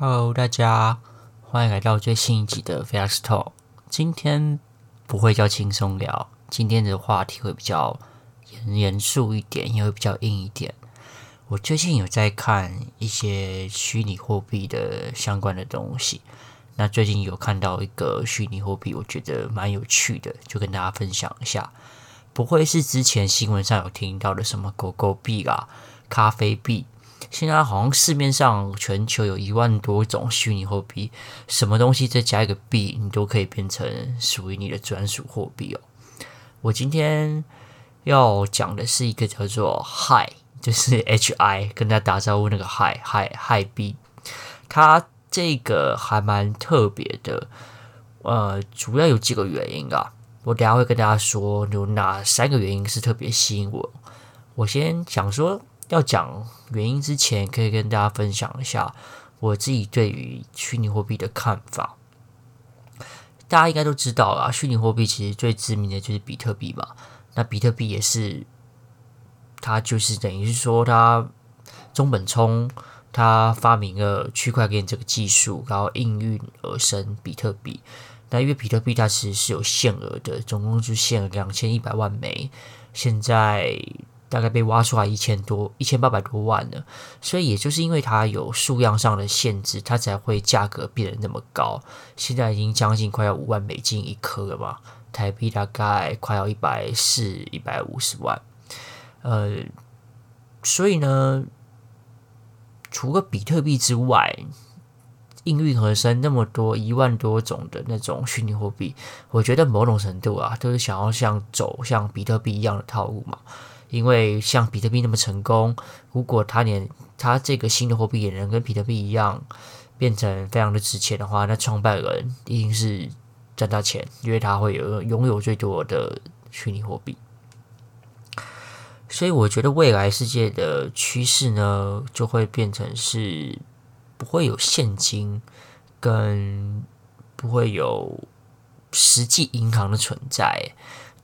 Hello，大家欢迎来到最新一集的 Fast Talk。今天不会叫轻松聊，今天的话题会比较严严肃一点，也会比较硬一点。我最近有在看一些虚拟货币的相关的东西，那最近有看到一个虚拟货币，我觉得蛮有趣的，就跟大家分享一下。不会是之前新闻上有听到的什么狗狗币啊、咖啡币？现在好像市面上全球有一万多种虚拟货币，什么东西再加一个币，你都可以变成属于你的专属货币哦。我今天要讲的是一个叫做 HI，就是 HI，跟大家打招呼那个 HI HI HI 币，它这个还蛮特别的，呃，主要有几个原因啊。我等下会跟大家说有哪三个原因是特别吸引我。我先想说。要讲原因之前，可以跟大家分享一下我自己对于虚拟货币的看法。大家应该都知道啦，虚拟货币其实最知名的就是比特币嘛。那比特币也是，它就是等于是说，它中本聪他发明了区块链这个技术，然后应运而生比特币。那因为比特币它其实是有限额的，总共就限了两千一百万枚，现在。大概被挖出来一千多、一千八百多万了，所以也就是因为它有数量上的限制，它才会价格变得那么高。现在已经将近快要五万美金一颗了嘛，台币大概快要一百四、一百五十万。呃，所以呢，除了比特币之外，应运而生那么多一万多种的那种虚拟货币，我觉得某种程度啊，都是想要像走向比特币一样的套路嘛。因为像比特币那么成功，如果他连他这个新的货币也能跟比特币一样变成非常的值钱的话，那创办人一定是赚大钱，因为他会有拥有最多的虚拟货币。所以我觉得未来世界的趋势呢，就会变成是不会有现金，跟不会有实际银行的存在。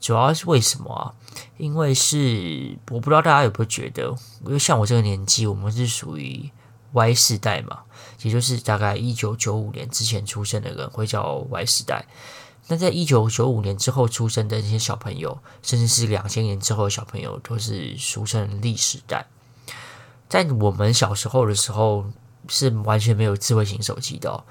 主要是为什么啊？因为是我不知道大家有没有觉得，因为像我这个年纪，我们是属于 Y 世代嘛，也就是大概一九九五年之前出生的人会叫 Y 世代。那在一九九五年之后出生的那些小朋友，甚至是两千年之后的小朋友，都是俗称的 Z 世代。在我们小时候的时候，是完全没有智慧型手机的。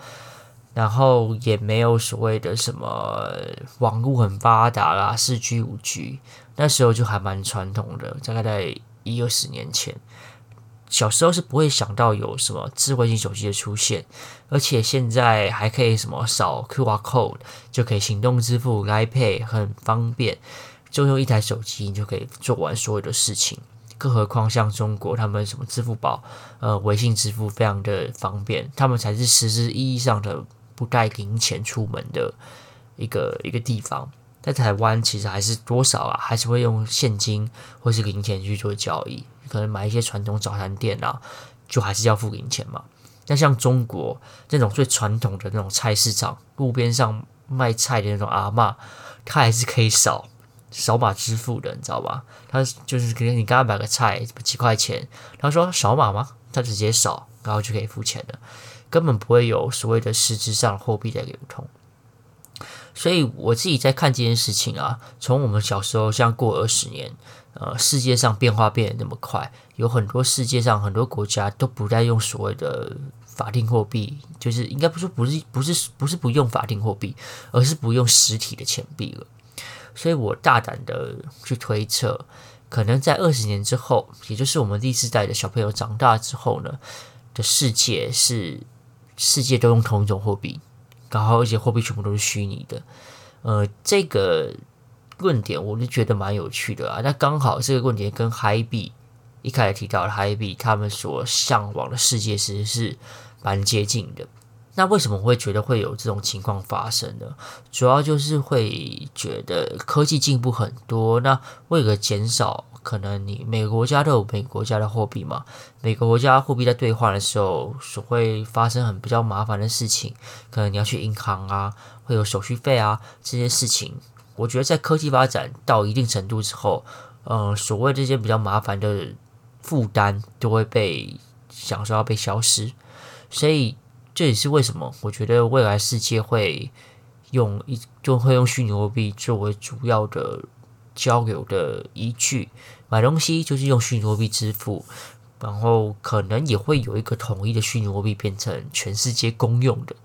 然后也没有所谓的什么网络很发达啦，四 G 五 G，那时候就还蛮传统的，大概在一二十年前，小时候是不会想到有什么智慧型手机的出现，而且现在还可以什么扫 QR code 就可以行动支付，iPad 很方便，就用一台手机你就可以做完所有的事情，更何况像中国他们什么支付宝、呃微信支付非常的方便，他们才是实质意义上的。不带零钱出门的一个一个地方，在台湾其实还是多少啊，还是会用现金或是零钱去做交易。可能买一些传统早餐店啊，就还是要付零钱嘛。那像中国那种最传统的那种菜市场，路边上卖菜的那种阿嬷，他还是可以扫扫码支付的，你知道吧？他就是可能你刚刚买个菜几块钱，他说扫码吗？他直接扫，然后就可以付钱了。根本不会有所谓的实质上货币的流通，所以我自己在看这件事情啊，从我们小时候像过二十年，呃，世界上变化变得那么快，有很多世界上很多国家都不再用所谓的法定货币，就是应该不说不是不是不是不用法定货币，而是不用实体的钱币了。所以我大胆的去推测，可能在二十年之后，也就是我们第四代的小朋友长大之后呢，的世界是。世界都用同一种货币，然后而且货币全部都是虚拟的，呃，这个论点我就觉得蛮有趣的啊。那刚好这个论点跟 HI 币一开始提到的 HI 币，他们所向往的世界其实是蛮接近的。那为什么会觉得会有这种情况发生呢？主要就是会觉得科技进步很多，那为了减少。可能你每个国家都有每个国家的货币嘛，每个国家货币在兑换的时候，所会发生很比较麻烦的事情，可能你要去银行啊，会有手续费啊这些事情。我觉得在科技发展到一定程度之后，呃，所谓这些比较麻烦的负担都会被想说要被消失，所以这也是为什么我觉得未来世界会用一就会用虚拟货币作为主要的交流的依据，买东西就是用虚拟货币支付，然后可能也会有一个统一的虚拟货币变成全世界公用的，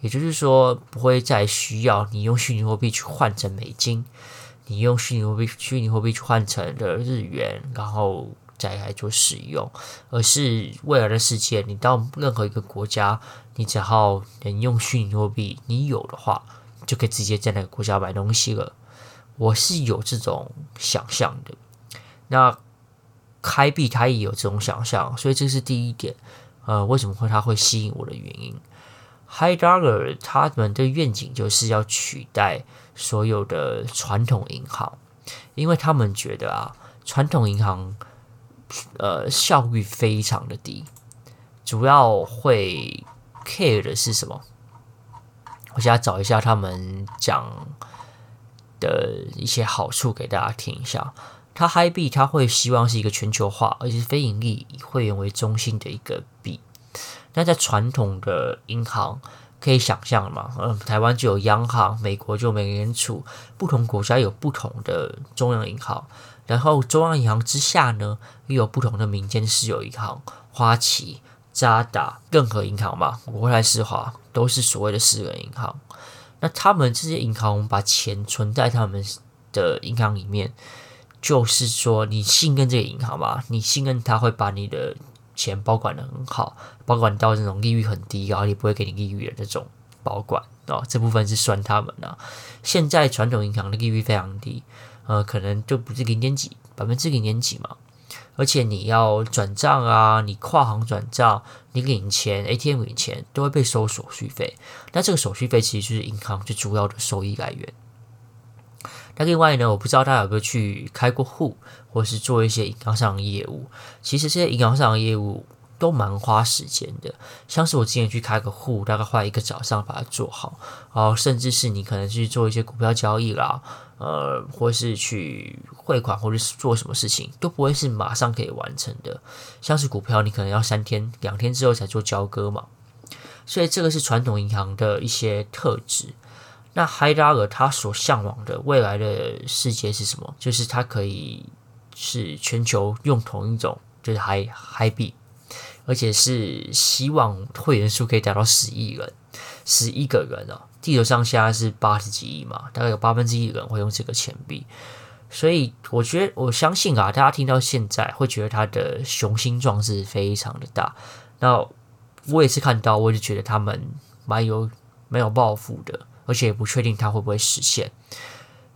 也就是说不会再需要你用虚拟货币去换成美金，你用虚拟货币虚拟货币去换成的日元，然后。再来做使用，而是未来的世界，你到任何一个国家，你只要能用虚拟货币，你有的话，就可以直接在那个国家买东西了。我是有这种想象的。那开币它也有这种想象，所以这是第一点。呃，为什么会它会吸引我的原因？High Dollar 他们的愿景就是要取代所有的传统银行，因为他们觉得啊，传统银行。呃，效率非常的低，主要会 care 的是什么？我现在找一下他们讲的一些好处给大家听一下。它 Hi 币，它会希望是一个全球化，而且是非盈利、以会员为中心的一个币。那在传统的银行可以想象嘛？嗯、台湾就有央行，美国就美联储，不同国家有不同的中央银行。然后中央银行之下呢，又有不同的民间私有银行，花旗、渣打，任何银行嘛，国泰世华都是所谓的私人银行。那他们这些银行，我们把钱存在他们的银行里面，就是说你信任这个银行吧，你信任他会把你的钱保管的很好，保管到这种利率很低，然后也不会给你利率的这种保管哦。这部分是算他们的。现在传统银行的利率非常低。呃，可能就不是零点几，百分之零点几嘛。而且你要转账啊，你跨行转账，你领钱，ATM 领钱都会被收手续费。那这个手续费其实就是银行最主要的收益来源。那另外呢，我不知道大家有没有去开过户，或是做一些银行上的业务。其实这些银行上的业务。都蛮花时间的，像是我之前去开个户，大概花一个早上把它做好，然后甚至是你可能去做一些股票交易啦，呃，或是去汇款，或者是做什么事情，都不会是马上可以完成的。像是股票，你可能要三天、两天之后才做交割嘛，所以这个是传统银行的一些特质。那 High Dollar 他所向往的未来的世界是什么？就是它可以是全球用同一种，就是 High High 币。而且是希望会员数可以达到十亿人，十亿个人哦。地球上现在是八十几亿嘛，大概有八分之一人会用这个钱币，所以我觉得我相信啊，大家听到现在会觉得他的雄心壮志非常的大。那我也是看到，我就觉得他们蛮有蛮有抱负的，而且也不确定他会不会实现。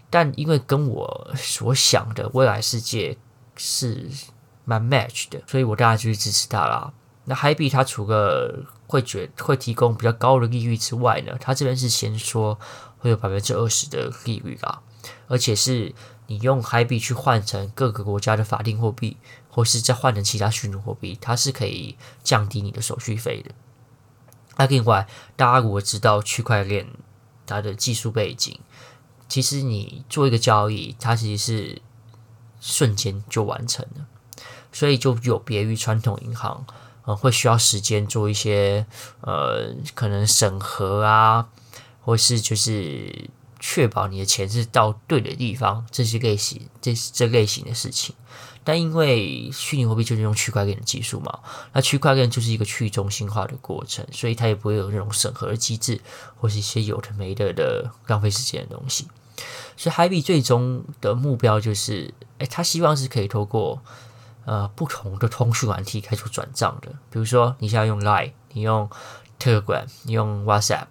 但因为跟我所想的未来世界是蛮 match 的，所以我当然就去支持他啦。那 Hi 币它除了会觉会提供比较高的利率之外呢，它这边是先说会有百分之二十的利率啊，而且是你用 Hi 币去换成各个国家的法定货币，或是再换成其他虚拟货币，它是可以降低你的手续费的。那另外，大家如果知道区块链它的技术背景，其实你做一个交易，它其实是瞬间就完成了，所以就有别于传统银行。呃，会需要时间做一些呃，可能审核啊，或是就是确保你的钱是到对的地方，这些类型这这类型的事情。但因为虚拟货币就是用区块链的技术嘛，那区块链就是一个去中心化的过程，所以它也不会有那种审核的机制，或是一些有的没的的浪费时间的东西。所以海比最终的目标就是，哎，他希望是可以透过。呃，不同的通讯软体开始转账的，比如说你现在用 Line，你用 Telegram，你用 WhatsApp，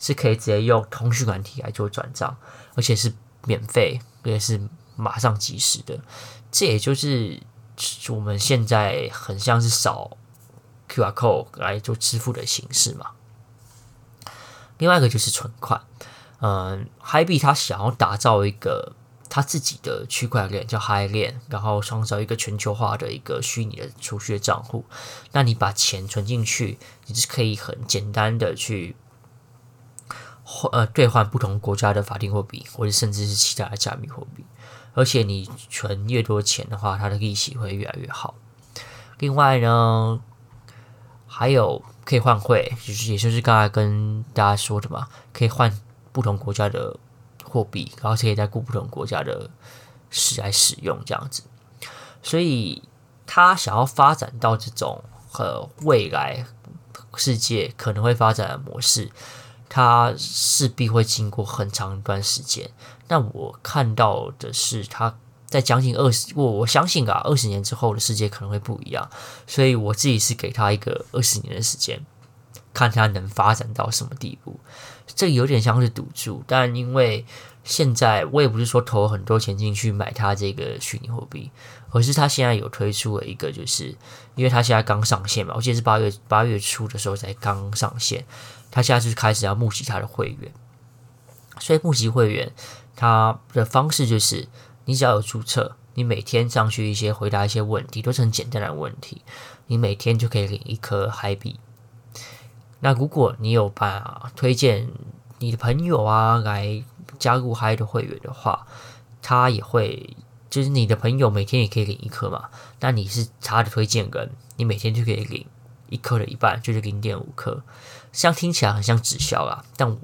是可以直接用通讯软体来做转账，而且是免费，而且是马上即时的。这也就是我们现在很像是扫 QR code 来做支付的形式嘛。另外一个就是存款，嗯，Hi 币它想要打造一个。他自己的区块链叫 High 链，然后创造一个全球化的一个虚拟的储蓄账户。那你把钱存进去，你是可以很简单的去换呃兑换不同国家的法定货币，或者甚至是其他的加密货币。而且你存越多钱的话，它的利息会越来越好。另外呢，还有可以换汇，就是也就是刚才跟大家说的嘛，可以换不同国家的货币，然后可以在雇不同国家的使来使用这样子。所以他想要发展到这种呃未来世界可能会发展的模式，他势必会经过很长一段时间。那我看到的是他。在将近二十，我我相信啊，二十年之后的世界可能会不一样，所以我自己是给他一个二十年的时间，看他能发展到什么地步。这个有点像是赌注，但因为现在我也不是说投很多钱进去买他这个虚拟货币，而是他现在有推出了一个，就是因为他现在刚上线嘛，我记得是八月八月初的时候才刚上线，他现在就是开始要募集他的会员，所以募集会员他的方式就是。你只要有注册，你每天上去一些回答一些问题，都是很简单的问题，你每天就可以领一颗嗨币。那如果你有把推荐你的朋友啊来加入嗨的会员的话，他也会就是你的朋友每天也可以领一颗嘛。那你是他的推荐人，你每天就可以领一颗的一半，就是零点五颗。这样听起来很像直销啦，但。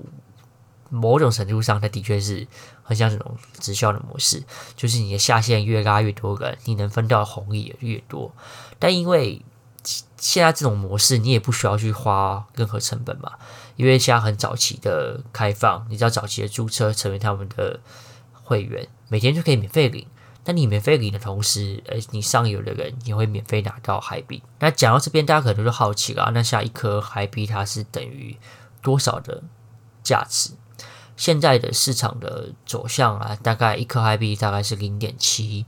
某种程度上，它的确是很像这种直销的模式，就是你的下线越拉越多人，你能分到红利也越多。但因为现在这种模式，你也不需要去花任何成本嘛，因为现在很早期的开放，你只要早期的注册成为他们的会员，每天就可以免费领。但你免费领的同时，呃，你上游的人也会免费拿到海币。那讲到这边，大家可能就好奇了，那下一颗海币它是等于多少的价值？现在的市场的走向啊，大概一颗海币大概是零点七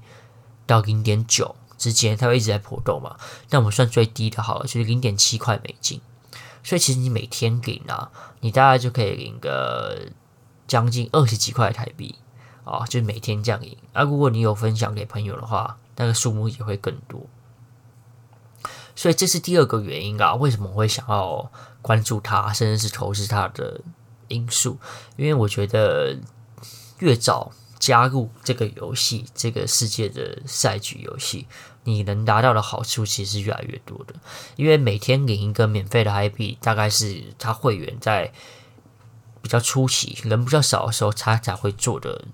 到零点九之间，它会一直在波动嘛。那我们算最低的好了，就是零点七块美金。所以其实你每天领啊，你大概就可以领个将近二十几块台币啊，就是每天这样领。啊，如果你有分享给朋友的话，那个数目也会更多。所以这是第二个原因啊，为什么我会想要关注它，甚至是投资它的。因素，因为我觉得越早加入这个游戏、这个世界的赛局游戏，你能达到的好处其实是越来越多的。因为每天领一个免费的 IP，大概是他会员在比较初期人比较少的时候，他才会做的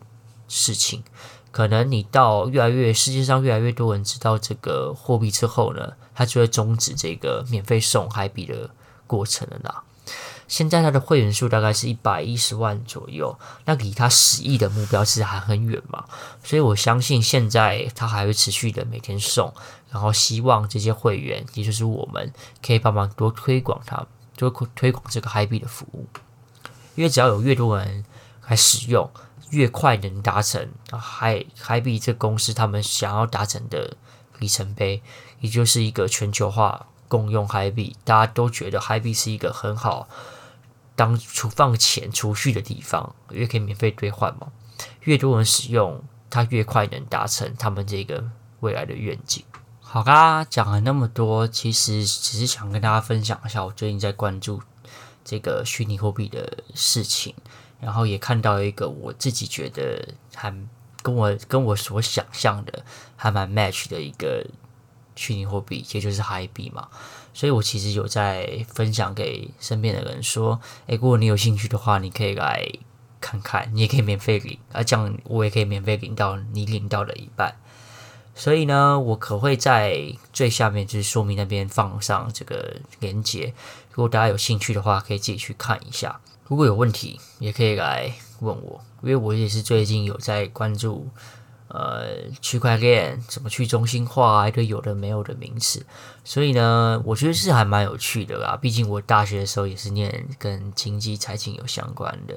事情。可能你到越来越世界上越来越多人知道这个货币之后呢，他就会终止这个免费送 IP 的过程了啦。现在他的会员数大概是一百一十万左右，那离他十亿的目标其实还很远嘛，所以我相信现在他还会持续的每天送，然后希望这些会员，也就是我们可以帮忙多推广他，多推广这个嗨币的服务，因为只要有越多人来使用，越快能达成嗨嗨币这公司他们想要达成的里程碑，也就是一个全球化共用嗨币，大家都觉得嗨币是一个很好。当储放钱储蓄的地方，因为可以免费兑换嘛，越多人使用，它越快能达成他们这个未来的愿景。好啦，讲了那么多，其实只是想跟大家分享一下我最近在关注这个虚拟货币的事情，然后也看到一个我自己觉得还跟我跟我所想象的还蛮 match 的一个虚拟货币，也就是海币嘛。所以我其实有在分享给身边的人说，诶，如果你有兴趣的话，你可以来看看，你也可以免费领，啊，这样我也可以免费领到你领到的一半。所以呢，我可会在最下面就是说明那边放上这个链接，如果大家有兴趣的话，可以自己去看一下。如果有问题，也可以来问我，因为我也是最近有在关注。呃，区块链怎么去中心化啊，一个有的没有的名词，所以呢，我觉得是还蛮有趣的啦。毕竟我大学的时候也是念跟经济财经有相关的，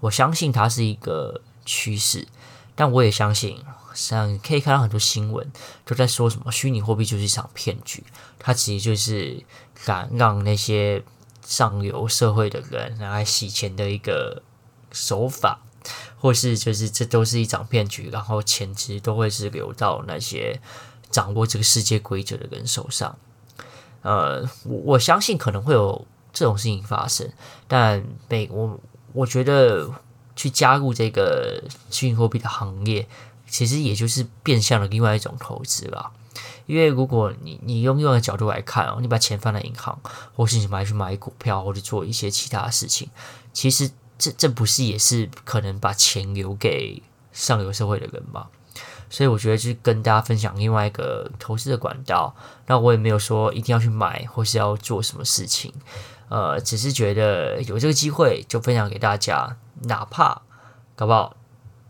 我相信它是一个趋势，但我也相信，像可以看到很多新闻都在说什么虚拟货币就是一场骗局，它其实就是敢让那些上游社会的人拿来洗钱的一个手法。或是就是这都是一场骗局，然后钱其实都会是流到那些掌握这个世界规则的人手上。呃，我我相信可能会有这种事情发生，但每我我觉得去加入这个虚拟货币的行业，其实也就是变相的另外一种投资啦。因为如果你你用另外角度来看哦，你把钱放在银行，或是你买去买股票，或者做一些其他的事情，其实这这不是也是可能把钱留给上流社会的人吗？所以我觉得就是跟大家分享另外一个投资的管道。那我也没有说一定要去买或是要做什么事情，呃，只是觉得有这个机会就分享给大家，哪怕搞不好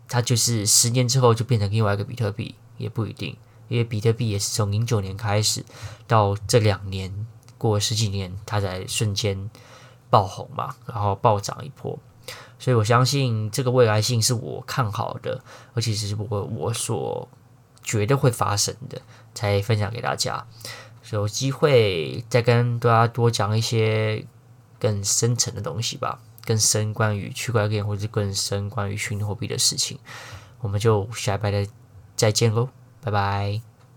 它就是十年之后就变成另外一个比特币也不一定。因为比特币也是从零九年开始，到这两年过了十几年，它才瞬间爆红嘛，然后暴涨一波。所以我相信这个未来性是我看好的，而且是我我所觉得会发生的，才分享给大家。有机会再跟大家多讲一些更深层的东西吧，更深关于区块链或者更深关于虚拟货币的事情。我们就下一拜再再见喽。拜拜。